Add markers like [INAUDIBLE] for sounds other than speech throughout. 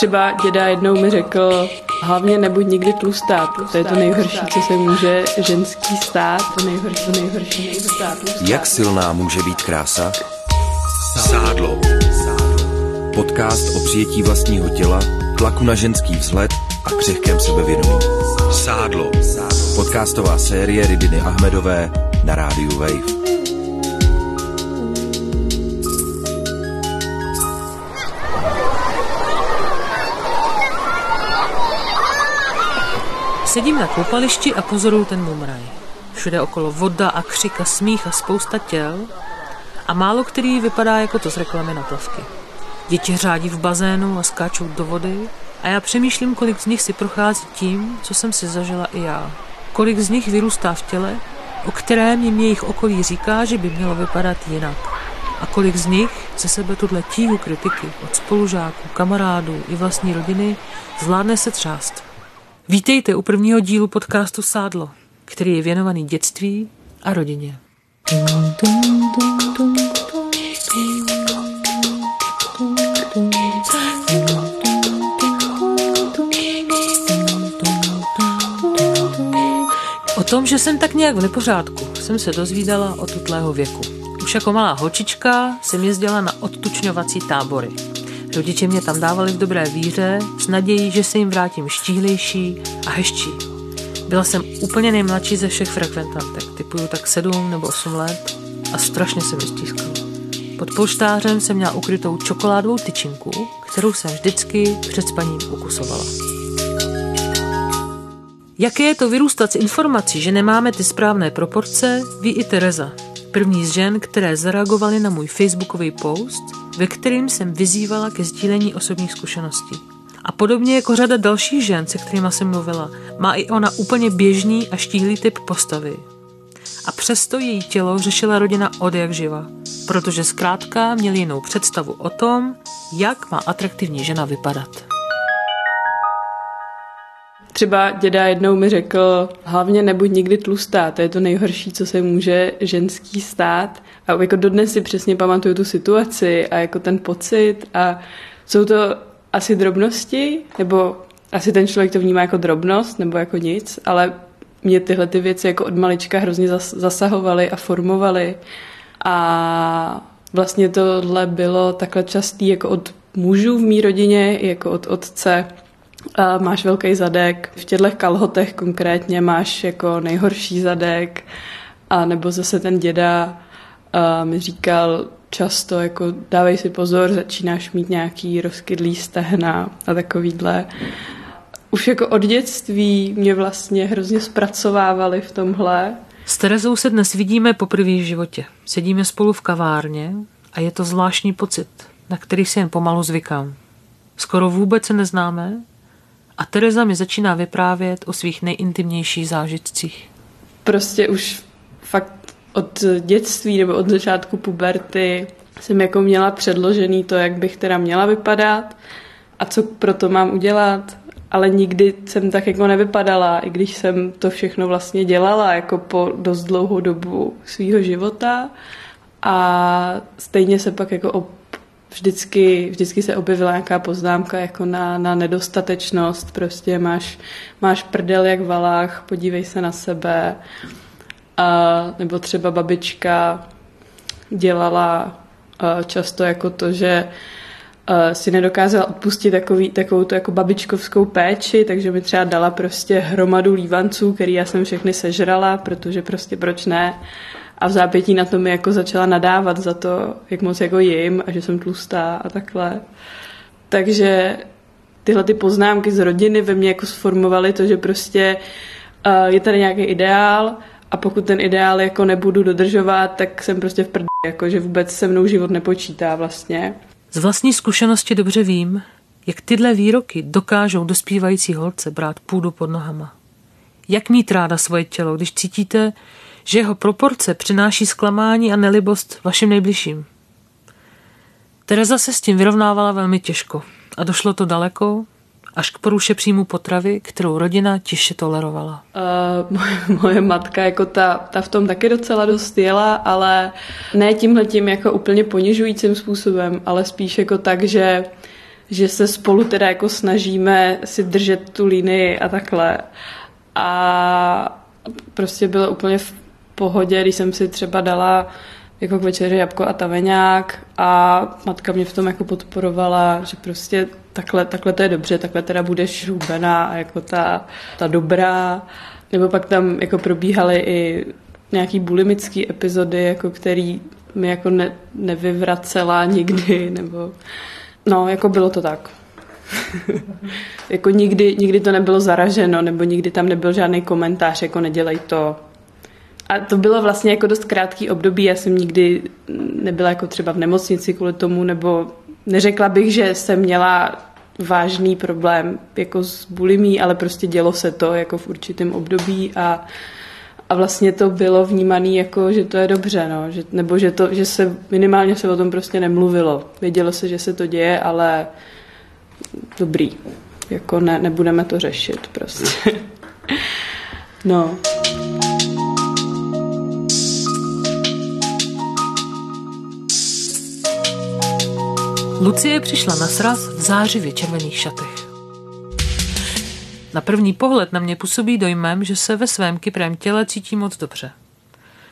Třeba děda jednou mi řekl, hlavně nebuď nikdy tlustá, to je to nejhorší, co se může ženský stát, to nejhorší, to nejhorší, stát. Jak silná může být krása? Sádlo. Podcast o přijetí vlastního těla, tlaku na ženský vzhled a křehkém sebevědomí. Sádlo. Podcastová série Rydiny Ahmedové na rádiu Wave. Sedím na koupališti a pozoruju ten mumraj. Všude okolo voda a křik a smích a spousta těl a málo který vypadá jako to z reklamy na plavky. Děti řádí v bazénu a skáčou do vody a já přemýšlím, kolik z nich si prochází tím, co jsem si zažila i já. Kolik z nich vyrůstá v těle, o kterém jim jejich okolí říká, že by mělo vypadat jinak. A kolik z nich ze sebe tuhle tíhu kritiky od spolužáků, kamarádů i vlastní rodiny zvládne se třást. Vítejte u prvního dílu podcastu Sádlo, který je věnovaný dětství a rodině. O tom, že jsem tak nějak v nepořádku, jsem se dozvídala od tutlého věku. Už jako malá holčička jsem jezdila na odtučňovací tábory. Rodiče mě tam dávali v dobré víře s nadějí, že se jim vrátím štíhlejší a hezčí. Byla jsem úplně nejmladší ze všech frekventantek, typuju tak sedm nebo osm let a strašně se mi stískalo. Pod polštářem jsem měla ukrytou čokoládovou tyčinku, kterou jsem vždycky před spaním ukusovala. Jaké je to vyrůstat s informací, že nemáme ty správné proporce, ví i Tereza, první z žen, které zareagovaly na můj facebookový post, ve kterým jsem vyzývala ke sdílení osobních zkušeností. A podobně jako řada dalších žen, se kterými jsem mluvila, má i ona úplně běžný a štíhlý typ postavy. A přesto její tělo řešila rodina od jak živa, protože zkrátka měli jinou představu o tom, jak má atraktivní žena vypadat. Třeba děda jednou mi řekl, hlavně nebuď nikdy tlustá, to je to nejhorší, co se může ženský stát. A jako dodnes si přesně pamatuju tu situaci a jako ten pocit a jsou to asi drobnosti, nebo asi ten člověk to vnímá jako drobnost nebo jako nic, ale mě tyhle ty věci jako od malička hrozně zasahovaly a formovaly. A vlastně tohle bylo takhle častý jako od mužů v mý rodině, jako od otce, a máš velký zadek. V těchto kalhotech konkrétně máš jako nejhorší zadek. A nebo zase ten děda a mi říkal často, jako dávej si pozor, začínáš mít nějaký rozkydlý stehna a takovýhle. Už jako od dětství mě vlastně hrozně zpracovávali v tomhle. S Terezou se dnes vidíme poprvé v životě. Sedíme spolu v kavárně a je to zvláštní pocit, na který si jen pomalu zvykám. Skoro vůbec se neznáme, a Tereza mi začíná vyprávět o svých nejintimnějších zážitcích. Prostě už fakt od dětství nebo od začátku puberty jsem jako měla předložený to, jak bych teda měla vypadat a co pro to mám udělat, ale nikdy jsem tak jako nevypadala, i když jsem to všechno vlastně dělala jako po dost dlouhou dobu svého života a stejně se pak jako vždycky, vždycky se objevila nějaká poznámka jako na, na nedostatečnost, prostě máš, máš prdel jak valách, podívej se na sebe. A, nebo třeba babička dělala a, často jako to, že si nedokázala odpustit takový, takovou tu jako babičkovskou péči, takže mi třeba dala prostě hromadu lívanců, který já jsem všechny sežrala, protože prostě proč ne a v zápětí na to mi jako začala nadávat za to, jak moc jako jim a že jsem tlustá a takhle. Takže tyhle ty poznámky z rodiny ve mně jako sformovaly to, že prostě uh, je tady nějaký ideál a pokud ten ideál jako nebudu dodržovat, tak jsem prostě v prdě, jako že vůbec se mnou život nepočítá vlastně. Z vlastní zkušenosti dobře vím, jak tyhle výroky dokážou dospívající holce brát půdu pod nohama. Jak mít ráda svoje tělo, když cítíte, že jeho proporce přináší zklamání a nelibost vašim nejbližším. Tereza se s tím vyrovnávala velmi těžko a došlo to daleko, až k poruše příjmu potravy, kterou rodina těžce tolerovala. Uh, moje, moje matka jako ta, ta v tom taky docela dost jela, ale ne tímhle tím jako úplně ponižujícím způsobem, ale spíš jako tak, že že se spolu teda jako snažíme si držet tu linii a takhle. A prostě bylo úplně pohodě, když jsem si třeba dala jako k večeři jabko a taveňák a matka mě v tom jako podporovala, že prostě takhle, takhle to je dobře, takhle teda budeš hubená a jako ta, ta dobrá. Nebo pak tam jako probíhaly i nějaký bulimický epizody, jako který mi jako ne, nevyvracela nikdy, nebo no, jako bylo to tak. [LAUGHS] jako nikdy, nikdy to nebylo zaraženo, nebo nikdy tam nebyl žádný komentář, jako nedělej to. A to bylo vlastně jako dost krátký období, já jsem nikdy nebyla jako třeba v nemocnici kvůli tomu, nebo neřekla bych, že jsem měla vážný problém jako s bulimí, ale prostě dělo se to jako v určitém období a a vlastně to bylo vnímané jako, že to je dobře, no, že, nebo že, to, že se minimálně se o tom prostě nemluvilo. Vědělo se, že se to děje, ale dobrý. Jako ne, nebudeme to řešit prostě. [LAUGHS] no. Lucie přišla na sraz v zářivě červených šatech. Na první pohled na mě působí dojmem, že se ve svém kyprém těle cítí moc dobře.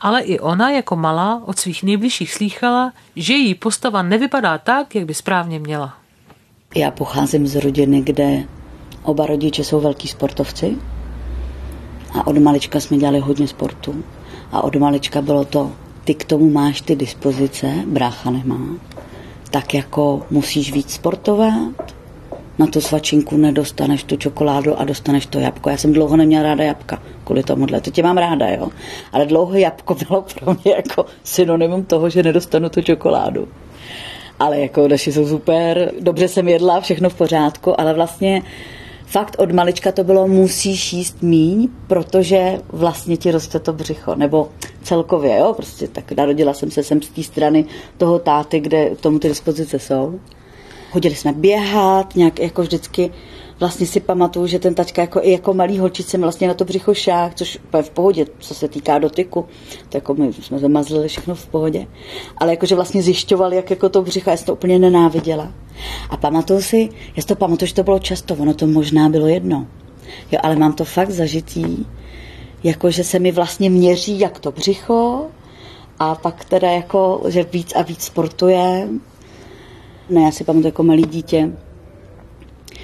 Ale i ona jako malá od svých nejbližších slýchala, že její postava nevypadá tak, jak by správně měla. Já pocházím z rodiny, kde oba rodiče jsou velký sportovci a od malička jsme dělali hodně sportu a od malička bylo to, ty k tomu máš ty dispozice, brácha nemá, tak jako musíš víc sportovat, na tu svačinku nedostaneš tu čokoládu a dostaneš to jabko. Já jsem dlouho neměla ráda jabka kvůli tomuhle. To tě mám ráda, jo. Ale dlouho jabko bylo pro mě jako synonymum toho, že nedostanu tu čokoládu. Ale jako naši jsou super, dobře jsem jedla, všechno v pořádku, ale vlastně fakt od malička to bylo musíš jíst míň, protože vlastně ti roste to břicho, nebo celkově, jo, prostě tak narodila jsem se sem z té strany toho táty, kde tomu ty dispozice jsou. Hodili jsme běhat, nějak jako vždycky vlastně si pamatuju, že ten tačka jako, i jako malý holčice vlastně na to břicho šák, což úplně v pohodě, co se týká dotyku. To jako my jsme zamazlili všechno v pohodě. Ale jakože vlastně zjišťovali, jak jako to břicho, já jsem to úplně nenáviděla. A pamatuju si, já si to pamatuju, že to bylo často, ono to možná bylo jedno. Jo, ale mám to fakt zažitý, jakože se mi vlastně měří jak to břicho, a pak teda jako, že víc a víc sportuje, ne, já si pamatuju jako malý dítě,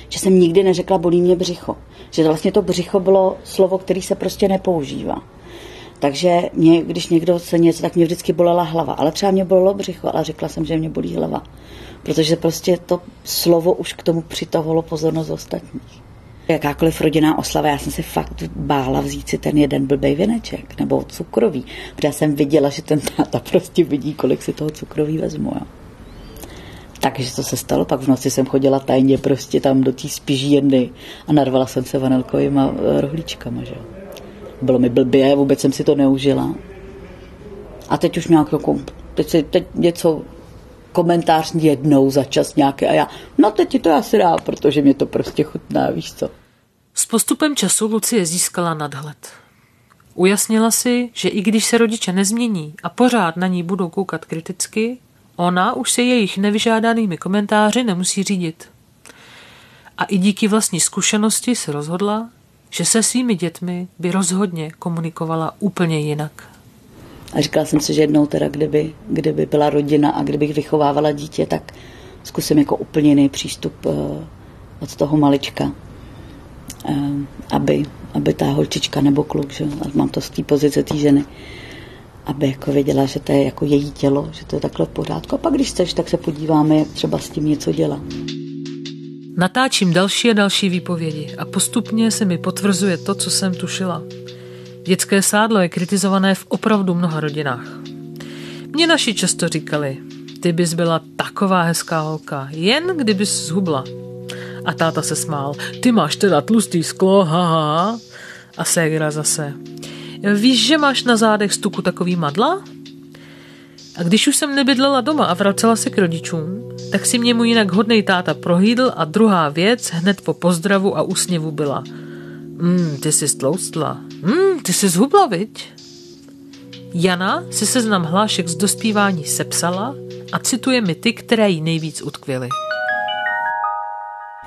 že jsem nikdy neřekla bolí mě břicho. Že vlastně to břicho bylo slovo, který se prostě nepoužívá. Takže mě, když někdo se něco, tak mě vždycky bolela hlava. Ale třeba mě bolelo břicho, ale řekla jsem, že mě bolí hlava. Protože prostě to slovo už k tomu přitahovalo pozornost ostatních. Jakákoliv rodinná oslava, já jsem se fakt bála vzít si ten jeden blbej věneček nebo cukrový, protože jsem viděla, že ten táta [LAUGHS] prostě vidí, kolik si toho cukroví vezmu. Jo. Takže to se stalo, pak v noci jsem chodila tajně prostě tam do té spižírny a narvala jsem se vanilkovýma eh, rohlíčkama, že Bylo mi blbě, vůbec jsem si to neužila. A teď už nějak jako, teď, si, teď něco komentář jednou za čas nějaké a já, no teď ti to asi dá, protože mě to prostě chutná, víš co. S postupem času Lucie získala nadhled. Ujasnila si, že i když se rodiče nezmění a pořád na ní budou koukat kriticky, Ona už se jejich nevyžádanými komentáři nemusí řídit. A i díky vlastní zkušenosti se rozhodla, že se svými dětmi by rozhodně komunikovala úplně jinak. A říkala jsem si, že jednou teda, kdyby, kdyby byla rodina a kdybych vychovávala dítě, tak zkusím jako úplně jiný přístup eh, od toho malička, eh, aby, aby ta holčička nebo kluk, že mám to z té pozice té ženy, aby jako věděla, že to je jako její tělo, že to je takhle v pořádku. A pak, když chceš, tak se podíváme, jak třeba s tím něco dělá. Natáčím další a další výpovědi a postupně se mi potvrzuje to, co jsem tušila. Dětské sádlo je kritizované v opravdu mnoha rodinách. Mě naši často říkali, ty bys byla taková hezká holka, jen kdybys zhubla. A táta se smál, ty máš teda tlustý sklo, haha. A ségra zase, Víš, že máš na zádech stuku takový madla? A když už jsem nebydlela doma a vracela se k rodičům, tak si mě můj jinak hodnej táta prohlídl a druhá věc hned po pozdravu a úsměvu byla mm, ty jsi stloustla. Mm, ty jsi zhubla, viď? Jana si seznam hlášek z dospívání sepsala a cituje mi ty, které jí nejvíc utkvěly.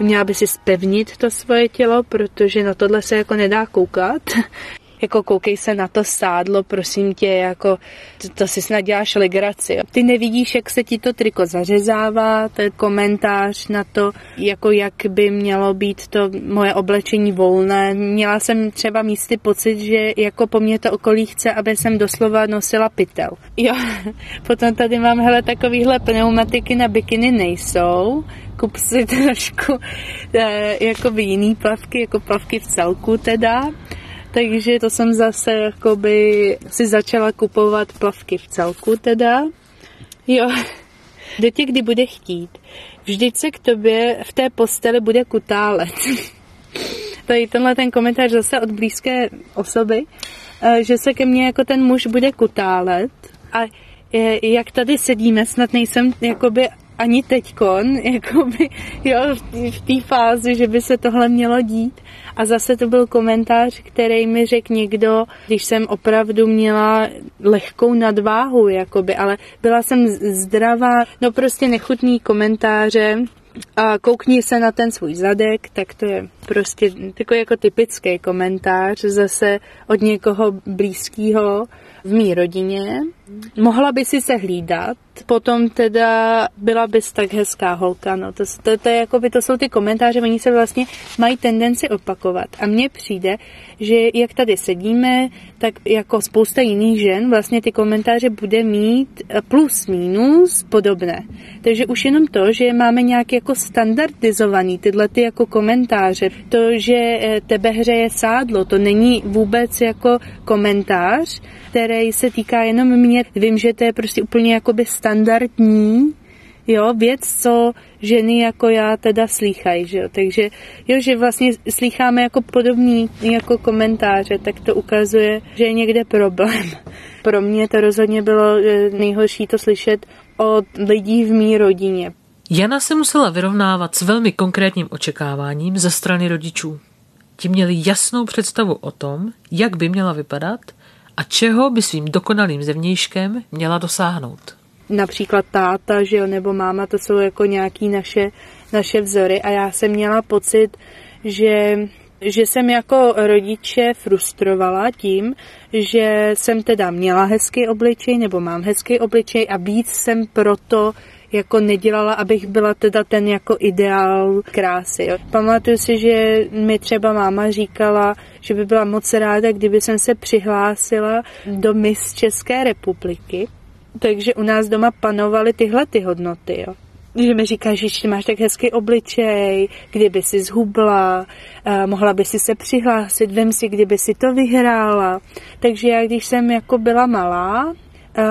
Měla by si spevnit to svoje tělo, protože na tohle se jako nedá koukat. Jako koukej se na to sádlo, prosím tě, jako to, to si snad děláš legraci. Ty nevidíš, jak se ti to triko zařezává, ten komentář na to, jako jak by mělo být to moje oblečení volné. Měla jsem třeba místy pocit, že jako po mně to okolí chce, aby jsem doslova nosila pytel. [LAUGHS] Jo, potom tady mám, hele, takovýhle pneumatiky na bikiny nejsou, kup si trošku e, jako jiný plavky, jako plavky v celku teda takže to jsem zase jakoby si začala kupovat plavky v celku teda. Jo, [LAUGHS] do tě kdy bude chtít. Vždyť se k tobě v té posteli bude kutálet. [LAUGHS] Tady tenhle ten komentář zase od blízké osoby, eh, že se ke mně jako ten muž bude kutálet a eh, jak tady sedíme, snad nejsem jakoby ani teďkon, [LAUGHS] jakoby, jo, v té fázi, že by se tohle mělo dít. A zase to byl komentář, který mi řekl někdo, když jsem opravdu měla lehkou nadváhu, jakoby, ale byla jsem zdravá, no prostě nechutný komentáře, a koukni se na ten svůj zadek, tak to je prostě takový jako typický komentář zase od někoho blízkého v mý rodině. Mohla by si se hlídat, potom teda byla bys tak hezká holka, no to, to, to, je jako by, to jsou ty komentáře, oni se vlastně mají tendenci opakovat a mně přijde, že jak tady sedíme, tak jako spousta jiných žen vlastně ty komentáře bude mít plus minus podobné. Takže už jenom to, že máme nějak jako standardizovaný tyhle ty jako komentáře, to, že eh, tebe hřeje sádlo, to není vůbec jako komentář, který se týká jenom mě. Vím, že to je prostě úplně jakoby standardní jo, věc, co ženy jako já teda slýchají, že jo. Takže jo, že vlastně slýcháme jako podobný jako komentáře, tak to ukazuje, že je někde problém. [LAUGHS] Pro mě to rozhodně bylo eh, nejhorší to slyšet od lidí v mý rodině. Jana se musela vyrovnávat s velmi konkrétním očekáváním ze strany rodičů. Ti měli jasnou představu o tom, jak by měla vypadat a čeho by svým dokonalým zevnějškem měla dosáhnout. Například táta, že jo, nebo máma, to jsou jako nějaký naše, naše vzory a já jsem měla pocit, že že jsem jako rodiče frustrovala tím, že jsem teda měla hezký obličej nebo mám hezký obličej a víc jsem proto jako nedělala, abych byla teda ten jako ideál krásy. Jo. Pamatuju si, že mi třeba máma říkala, že by byla moc ráda, kdyby jsem se přihlásila do Miss České republiky. Takže u nás doma panovaly tyhle ty hodnoty. Jo že mi říká, že ty máš tak hezký obličej, kdyby si zhubla, mohla by si se přihlásit, vem si, kdyby si to vyhrála. Takže já, když jsem jako byla malá,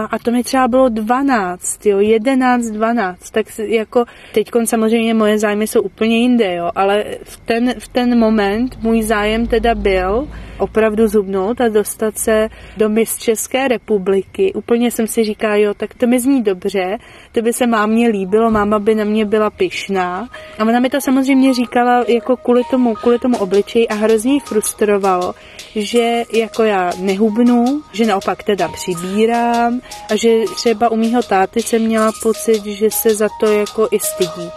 a to mi třeba bylo 12, jo, 11, 12, tak jako teď samozřejmě moje zájmy jsou úplně jinde, jo, ale v ten, v ten moment můj zájem teda byl opravdu zubnout a dostat se do mis České republiky. Úplně jsem si říká, jo, tak to mi zní dobře, to by se mámě líbilo, máma by na mě byla pyšná. A ona mi to samozřejmě říkala jako kvůli tomu, kvůli tomu obličeji a hrozně frustrovalo, že jako já nehubnu, že naopak teda přibírám a že třeba u mýho táty jsem měla pocit, že se za to jako i stydí.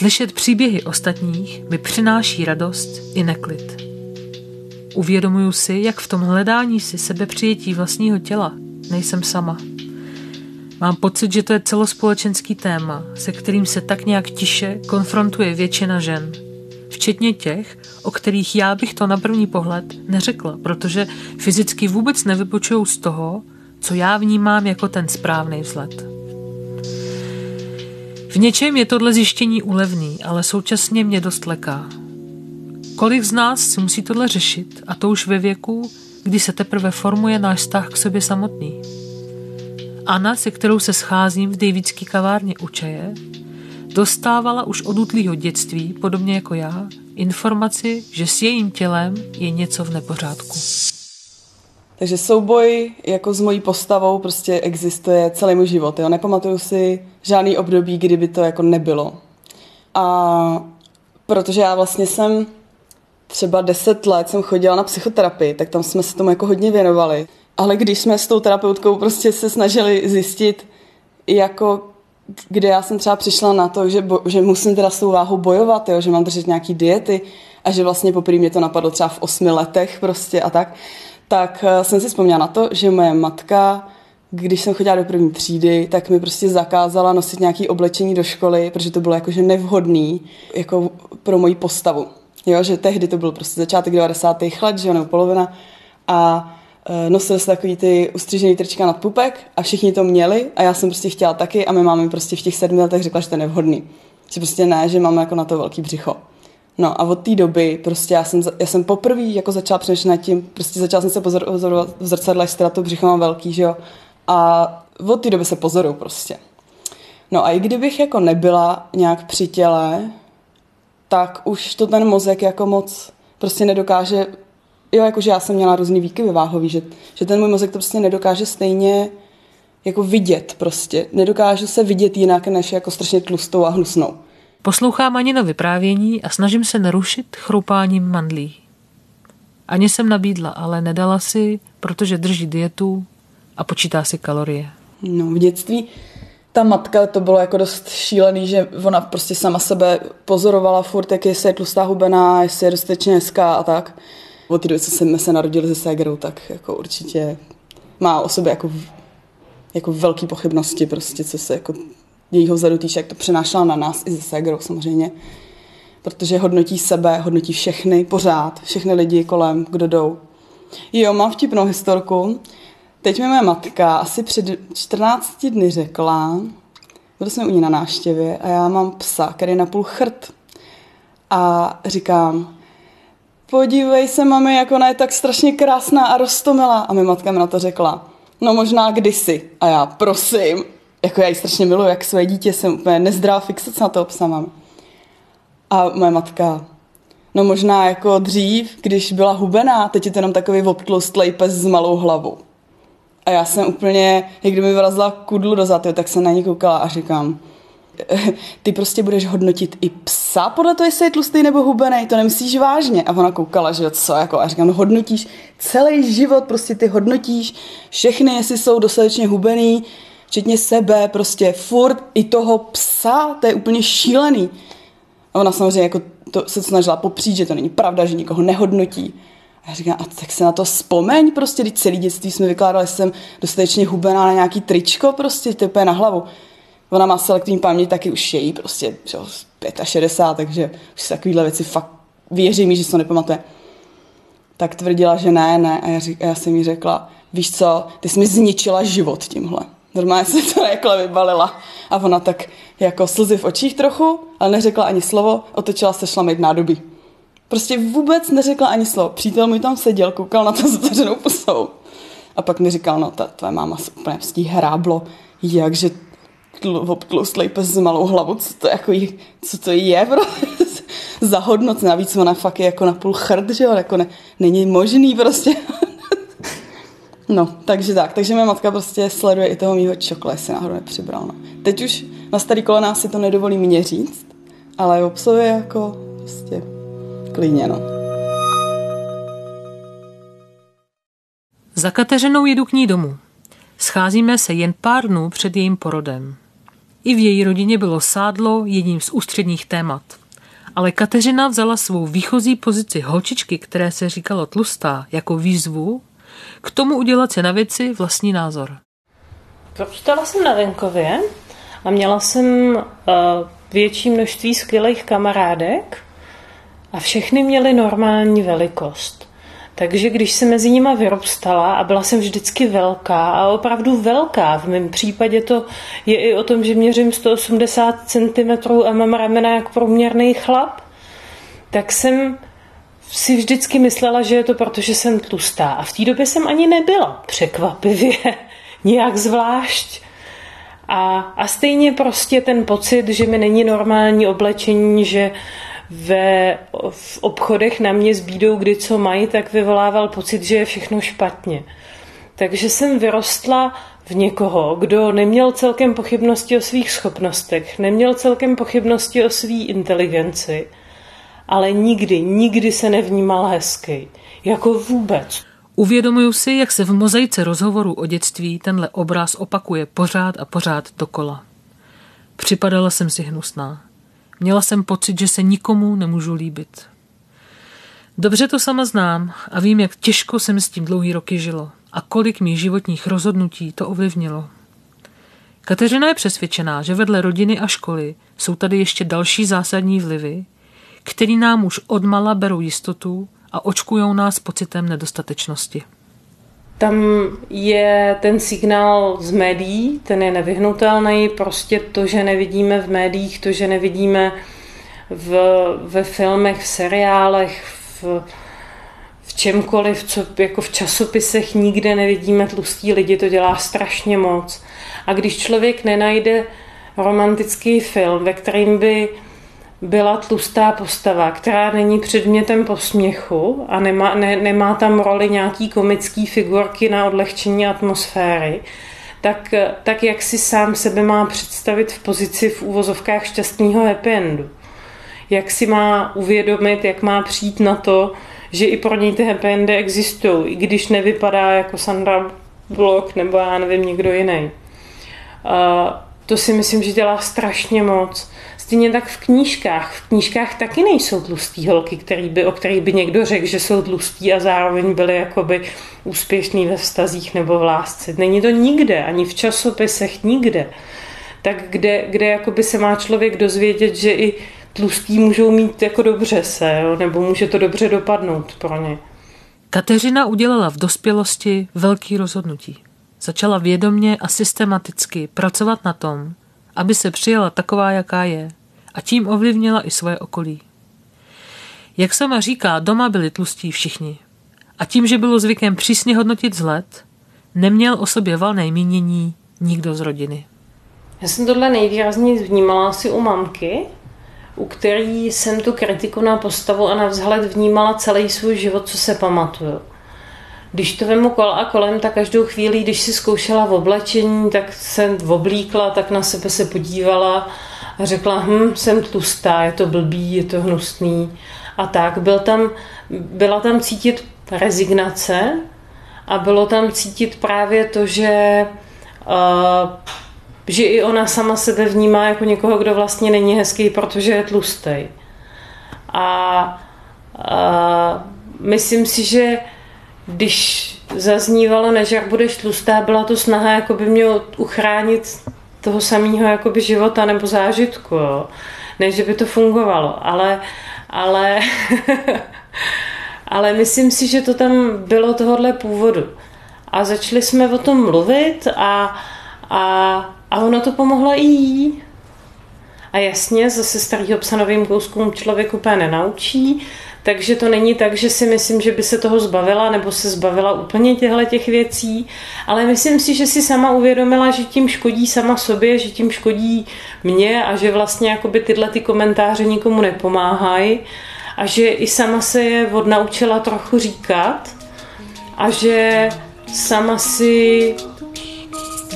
Slyšet příběhy ostatních mi přináší radost i neklid. Uvědomuju si, jak v tom hledání si sebepřijetí vlastního těla nejsem sama. Mám pocit, že to je celospolečenský téma, se kterým se tak nějak tiše konfrontuje většina žen. Včetně těch, o kterých já bych to na první pohled neřekla, protože fyzicky vůbec nevypočují z toho, co já vnímám jako ten správný vzhled. V něčem je tohle zjištění úlevný, ale současně mě dost leká. Kolik z nás si musí tohle řešit a to už ve věku, kdy se teprve formuje náš vztah k sobě samotný. Anna, se kterou se scházím v Davidský kavárně u dostávala už od útlýho dětství, podobně jako já, informaci, že s jejím tělem je něco v nepořádku. Takže souboj jako s mojí postavou prostě existuje celý můj život. Jo? Nepamatuju si žádný období, kdyby to jako nebylo. A protože já vlastně jsem třeba deset let jsem chodila na psychoterapii, tak tam jsme se tomu jako hodně věnovali. Ale když jsme s tou terapeutkou prostě se snažili zjistit, jako kde já jsem třeba přišla na to, že, bo, že musím teda s tou váhou bojovat, jo, že mám držet nějaký diety a že vlastně poprvé mě to napadlo třeba v osmi letech prostě a tak, tak eh, jsem si vzpomněla na to, že moje matka, když jsem chodila do první třídy, tak mi prostě zakázala nosit nějaké oblečení do školy, protože to bylo jakože nevhodný jako pro moji postavu. Jo, že tehdy to byl prostě začátek 90. let, že jo, nebo polovina a e, nosili se takový ty ustřižený trička nad pupek a všichni to měli a já jsem prostě chtěla taky a my máme prostě v těch sedmi letech řekla, že to je nevhodný. Že prostě ne, že máme jako na to velký břicho. No a od té doby prostě já jsem, já jsem poprvé jako začala přemýšlet nad tím, prostě začala jsem se pozorovat v zrcadle, že to břicho mám velký, že jo. A od té doby se pozoruju prostě. No a i kdybych jako nebyla nějak při těle, tak už to ten mozek jako moc prostě nedokáže, jo, jakože já jsem měla různý výkyvy váhový, že, že ten můj mozek to prostě nedokáže stejně jako vidět prostě. Nedokážu se vidět jinak, než jako strašně tlustou a hnusnou. Poslouchám Anino vyprávění a snažím se narušit chroupáním mandlí. Ani jsem nabídla, ale nedala si, protože drží dietu a počítá si kalorie. No, v dětství ta matka, to bylo jako dost šílený, že ona prostě sama sebe pozorovala furt, jak jestli je tlustá hubená, jestli je dostatečně hezká a tak. Od té doby, co jsme se narodili se ségrou, tak jako určitě má o sobě jako, jako velký pochybnosti prostě, co se jako jejího vzadu týče, jak to přenášela na nás i ze ségrou samozřejmě. Protože hodnotí sebe, hodnotí všechny pořád, všechny lidi kolem, kdo jdou. Jo, mám vtipnou historku. Teď mi moje matka asi před 14 dny řekla, byl jsme u ní na návštěvě a já mám psa, který je na půl chrt. A říkám, podívej se, mami, jak ona je tak strašně krásná a rostomilá. A mi matka mi na to řekla, no možná kdysi. A já, prosím, jako já ji strašně miluji, jak své dítě, jsem úplně nezdravá fixace na toho psa mám. A moje matka, no možná jako dřív, když byla hubená, teď je to jenom takový obtlustlej pes s malou hlavou. A já jsem úplně, jak kdyby vyrazila kudlu do zad, tak jsem na ní koukala a říkám, ty prostě budeš hodnotit i psa podle toho, jestli je tlustý nebo hubený, to nemyslíš vážně. A ona koukala, že co, jako, a říkám, no hodnotíš celý život, prostě ty hodnotíš všechny, jestli jsou dostatečně hubený, včetně sebe, prostě furt i toho psa, to je úplně šílený. A ona samozřejmě jako to se snažila popřít, že to není pravda, že nikoho nehodnotí. A já říkám, a tak se na to vzpomeň, prostě, když celý dětství jsme vykládali, že jsem dostatečně hubená na nějaký tričko, prostě, je na hlavu. Ona má selektivní paměť, taky už je jí prostě že, 65, takže už se takovýhle věci fakt věří mi, že se to nepamatuje. Tak tvrdila, že ne, ne. A já, řík, a já jsem jí řekla, víš co, ty jsi mi zničila život tímhle. Normálně se to jako vybalila. A ona tak jako slzy v očích trochu, ale neřekla ani slovo, otočila se šla mít nádobí. Prostě vůbec neřekla ani slovo. Přítel můj tam seděl, koukal na to [LAUGHS] s otevřenou pusou. A pak mi říkal, no ta tvoje máma se úplně vstí hráblo, jakže obtlustlej pes s malou hlavu, co to, jako, co to je, [LAUGHS] prostě za hodnoc. Navíc ona fakt je jako na půl chrd, že jo, jako ne, není možný prostě. [LAUGHS] no, takže tak, takže moje matka prostě sleduje i toho mýho čokla, jestli náhodou nepřibral. No. Teď už na starý kolena si to nedovolí mě říct, ale obsahuje jako prostě klidně, no. Za Kateřinou jedu k ní domů. Scházíme se jen pár dnů před jejím porodem. I v její rodině bylo sádlo jedním z ústředních témat. Ale Kateřina vzala svou výchozí pozici holčičky, které se říkalo tlustá, jako výzvu, k tomu udělat se na věci vlastní názor. Pročítala jsem na venkově a měla jsem uh, větší množství skvělých kamarádek a všechny měly normální velikost. Takže když se mezi nimi vyrobstala a byla jsem vždycky velká a opravdu velká, v mém případě to je i o tom, že měřím 180 cm a mám ramena jak průměrný chlap, tak jsem si vždycky myslela, že je to proto, že jsem tlustá. A v té době jsem ani nebyla překvapivě, [LAUGHS] nějak zvlášť. A, a stejně prostě ten pocit, že mi není normální oblečení, že ve, v obchodech na mě s bídou, kdy co mají, tak vyvolával pocit, že je všechno špatně. Takže jsem vyrostla v někoho, kdo neměl celkem pochybnosti o svých schopnostech, neměl celkem pochybnosti o své inteligenci, ale nikdy, nikdy se nevnímal hezky. Jako vůbec. Uvědomuju si, jak se v mozaice rozhovoru o dětství tenhle obraz opakuje pořád a pořád dokola. Připadala jsem si hnusná. Měla jsem pocit, že se nikomu nemůžu líbit. Dobře to sama znám a vím, jak těžko jsem s tím dlouhý roky žilo a kolik mých životních rozhodnutí to ovlivnilo. Kateřina je přesvědčená, že vedle rodiny a školy jsou tady ještě další zásadní vlivy, který nám už odmala berou jistotu a očkují nás pocitem nedostatečnosti. Tam je ten signál z médií, ten je nevyhnutelný. Prostě to, že nevidíme v médiích, to, že nevidíme v, ve filmech, v seriálech, v, v čemkoliv, co jako v časopisech nikde nevidíme tlustí lidi, to dělá strašně moc. A když člověk nenajde romantický film, ve kterým by byla tlustá postava, která není předmětem posměchu a nemá, ne, nemá tam roli nějaký komický figurky na odlehčení atmosféry, tak, tak jak si sám sebe má představit v pozici v úvozovkách šťastného happy endu. Jak si má uvědomit, jak má přijít na to, že i pro něj ty happy endy existují, i když nevypadá jako Sandra Bullock nebo já nevím, někdo jiný. Uh, to si myslím, že dělá strašně moc. Stejně tak v knížkách. V knížkách taky nejsou tlustý holky, který by, o kterých by někdo řekl, že jsou tlustý a zároveň byly jakoby úspěšný ve vztazích nebo v lásce. Není to nikde, ani v časopisech, nikde. Tak kde, kde jakoby se má člověk dozvědět, že i tlustý můžou mít jako dobře se, jo? nebo může to dobře dopadnout pro ně. Kateřina udělala v dospělosti velký rozhodnutí. Začala vědomně a systematicky pracovat na tom, aby se přijala taková, jaká je, a tím ovlivnila i svoje okolí. Jak sama říká, doma byli tlustí všichni. A tím, že bylo zvykem přísně hodnotit vzhled, neměl o sobě valné mínění nikdo z rodiny. Já jsem tohle nejvýrazněji vnímala asi u mamky, u který jsem tu kritiku na postavu a na vzhled vnímala celý svůj život, co se pamatuju. Když to vemu kol a kolem, tak každou chvíli, když si zkoušela v oblečení, tak se oblíkla, tak na sebe se podívala a řekla, hm, jsem tlustá, je to blbý, je to hnusný. A tak byl tam, byla tam cítit rezignace a bylo tam cítit právě to, že, uh, že i ona sama sebe vnímá jako někoho, kdo vlastně není hezký, protože je tlustý. A uh, myslím si, že když zaznívalo, než jak budeš tlustá, byla to snaha jako by mě uchránit toho samého jakoby života nebo zážitku, jo. Ne, že by to fungovalo, ale, ale, [LAUGHS] ale myslím si, že to tam bylo tohohle původu. A začali jsme o tom mluvit a, a, a ono to pomohlo i jí. A jasně, zase starýho psa novým kouskům člověk úplně nenaučí, takže to není tak, že si myslím, že by se toho zbavila nebo se zbavila úplně těchto těch věcí, ale myslím si, že si sama uvědomila, že tím škodí sama sobě, že tím škodí mě a že vlastně jakoby tyhle ty komentáře nikomu nepomáhají a že i sama se je odnaučila trochu říkat a že sama si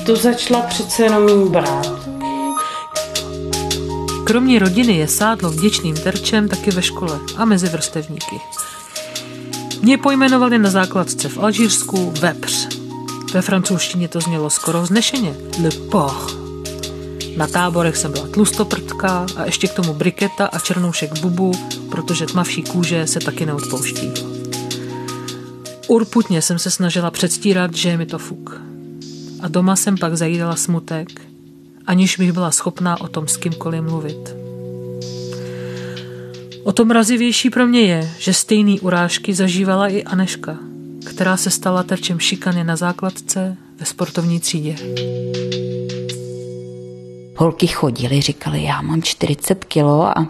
to začala přece jenom brát. Kromě rodiny je sádlo vděčným terčem taky ve škole a mezi vrstevníky. Mě pojmenovali na základce v Alžírsku vepř. Ve francouzštině to znělo skoro vznešeně. Le porc. Na táborech jsem byla tlustoprtka a ještě k tomu briketa a černoušek bubu, protože tmavší kůže se taky neodpouští. Urputně jsem se snažila předstírat, že je mi to fuk. A doma jsem pak zajídala smutek, aniž bych byla schopná o tom s kýmkoliv mluvit. O tom mrazivější pro mě je, že stejný urážky zažívala i Aneška, která se stala terčem šikany na základce ve sportovní třídě. Holky chodily, říkali, já mám 40 kilo a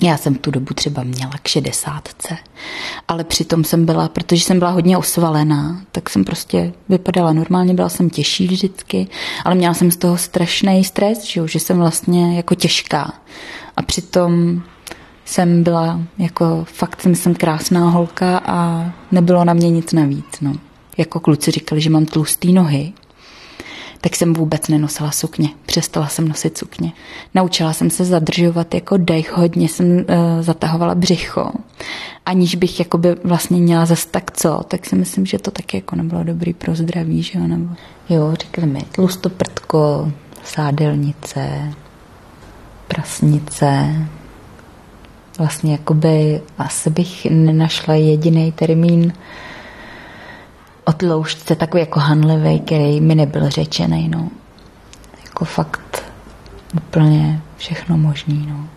já jsem tu dobu třeba měla k šedesátce, ale přitom jsem byla, protože jsem byla hodně osvalená, tak jsem prostě vypadala normálně, byla jsem těžší vždycky, ale měla jsem z toho strašný stres, že, že jsem vlastně jako těžká. A přitom jsem byla jako fakt si myslím krásná holka a nebylo na mě nic navíc. No. Jako kluci říkali, že mám tlustý nohy, tak jsem vůbec nenosila sukně. Přestala jsem nosit sukně. Naučila jsem se zadržovat jako dech, hodně jsem uh, zatahovala břicho. Aniž bych jakoby vlastně měla zase tak co, tak si myslím, že to taky jako nebylo dobrý pro zdraví, že jo, nebo... Jo, říkali mi tlustoprtko, sádelnice, prasnice. Vlastně jakoby asi bych nenašla jediný termín, o tloušťce takový jako hanlivý, který mi nebyl řečený, no. Jako fakt úplně všechno možný, no.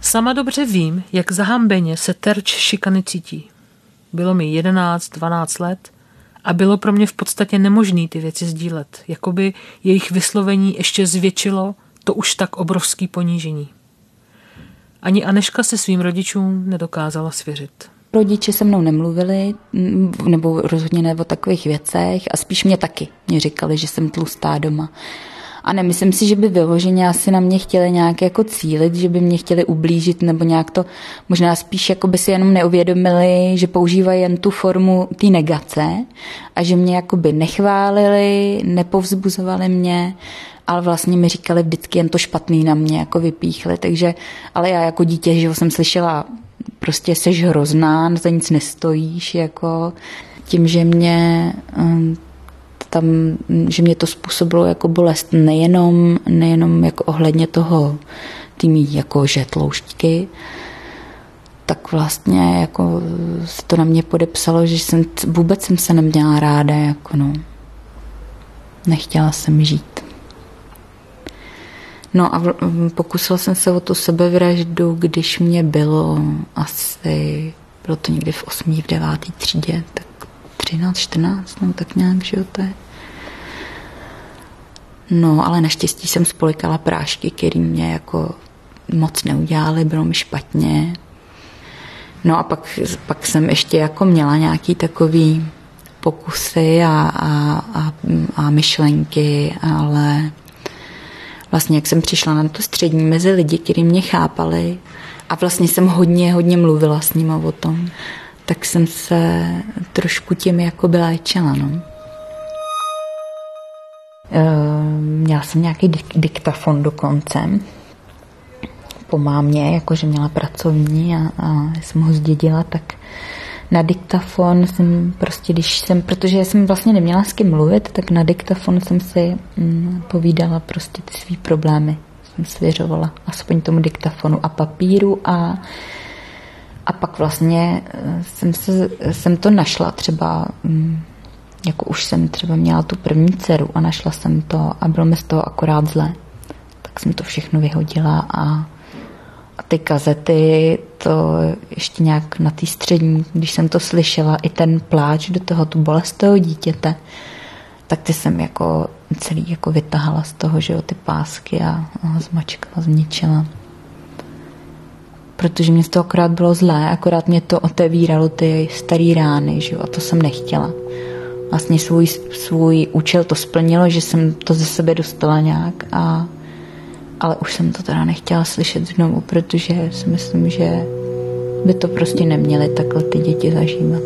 Sama dobře vím, jak zahambeně se terč šikany cítí. Bylo mi 11, 12 let a bylo pro mě v podstatě nemožné ty věci sdílet. Jakoby jejich vyslovení ještě zvětšilo to už tak obrovský ponížení. Ani Aneška se svým rodičům nedokázala svěřit. Rodiče se mnou nemluvili, nebo rozhodně ne o takových věcech a spíš mě taky. Mě říkali, že jsem tlustá doma. A nemyslím si, že by vyloženě asi na mě chtěli nějak jako cílit, že by mě chtěli ublížit nebo nějak to, možná spíš jako by si jenom neuvědomili, že používají jen tu formu té negace a že mě jako by nechválili, nepovzbuzovali mě, ale vlastně mi říkali vždycky jen to špatný na mě, jako vypíchli, takže, ale já jako dítě, že jsem slyšela prostě seš hrozná, za nic nestojíš, jako tím, že mě um, tam, že mě to způsobilo jako bolest nejenom, nejenom jako ohledně toho tými jako žetlouštky, tak vlastně jako se to na mě podepsalo, že jsem, vůbec jsem se neměla ráda, jako no. Nechtěla jsem žít. No a pokusil jsem se o tu sebevraždu, když mě bylo asi, bylo to někdy v 8. v 9. třídě, tak 13, 14, no tak nějak, že jo, to je. No, ale naštěstí jsem spolikala prášky, které mě jako moc neudělaly, bylo mi špatně. No a pak, pak jsem ještě jako měla nějaký takový pokusy a, a, a, a myšlenky, ale vlastně jak jsem přišla na to střední mezi lidi, kteří mě chápali a vlastně jsem hodně, hodně mluvila s nimi o tom, tak jsem se trošku tím jako byla léčila, no. Ehm, měla jsem nějaký dik- diktafon dokonce po mámě, jakože měla pracovní a, a jsem ho zdědila, tak na diktafon jsem prostě, když jsem, protože jsem vlastně neměla s kým mluvit, tak na diktafon jsem si mm, povídala prostě ty svý problémy. Jsem svěřovala aspoň tomu diktafonu a papíru a a pak vlastně eh, jsem, se, jsem to našla třeba, mm, jako už jsem třeba měla tu první dceru a našla jsem to a bylo mi z toho akorát zle. Tak jsem to všechno vyhodila a a ty kazety, to ještě nějak na té střední, když jsem to slyšela, i ten pláč do toho, tu bolest toho dítěte, tak ty jsem jako celý jako vytahala z toho, že jo, ty pásky a, a zmačkala, zničila. Protože mě z toho akorát bylo zlé, akorát mě to otevíralo ty staré rány, že jo, a to jsem nechtěla. Vlastně svůj, svůj účel to splnilo, že jsem to ze sebe dostala nějak a ale už jsem to teda nechtěla slyšet znovu, protože si myslím, že by to prostě neměly takhle ty děti zažívat.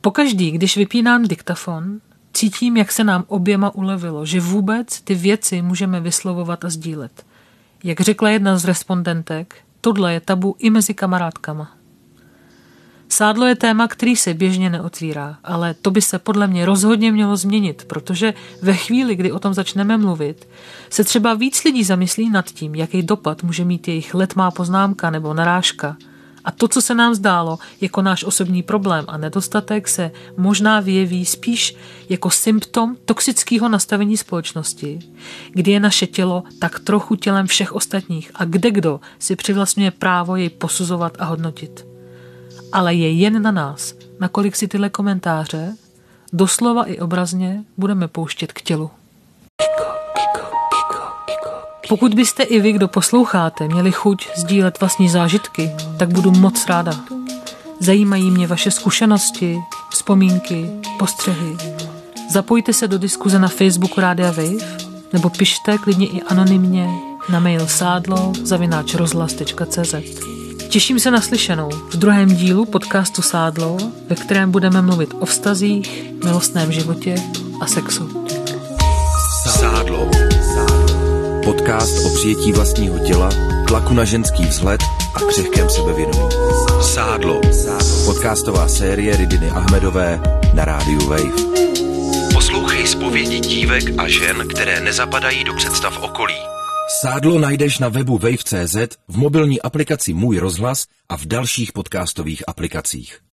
Pokaždý, když vypínám diktafon, cítím, jak se nám oběma ulevilo, že vůbec ty věci můžeme vyslovovat a sdílet. Jak řekla jedna z respondentek, tohle je tabu i mezi kamarádkama. Sádlo je téma, který se běžně neotvírá, ale to by se podle mě rozhodně mělo změnit, protože ve chvíli, kdy o tom začneme mluvit, se třeba víc lidí zamyslí nad tím, jaký dopad může mít jejich letmá poznámka nebo narážka. A to, co se nám zdálo jako náš osobní problém a nedostatek, se možná vyjeví spíš jako symptom toxického nastavení společnosti, kdy je naše tělo tak trochu tělem všech ostatních a kde kdo si přivlastňuje právo jej posuzovat a hodnotit ale je jen na nás, nakolik si tyhle komentáře, doslova i obrazně, budeme pouštět k tělu. Pokud byste i vy, kdo posloucháte, měli chuť sdílet vlastní zážitky, tak budu moc ráda. Zajímají mě vaše zkušenosti, vzpomínky, postřehy. Zapojte se do diskuze na Facebooku Rádia Wave nebo pište klidně i anonymně na mail sádlo zavináč rozhlas.cz. Těším se na slyšenou v druhém dílu podcastu Sádlo, ve kterém budeme mluvit o vztazích, milostném životě a sexu. Sádlo. Podcast o přijetí vlastního těla, tlaku na ženský vzhled a křehkém sebevědomí. Sádlo. Podcastová série Ridiny Ahmedové na rádiu Wave. Poslouchej zpovědi dívek a žen, které nezapadají do představ okolí. Sádlo najdeš na webu wave.cz, v mobilní aplikaci Můj rozhlas a v dalších podcastových aplikacích.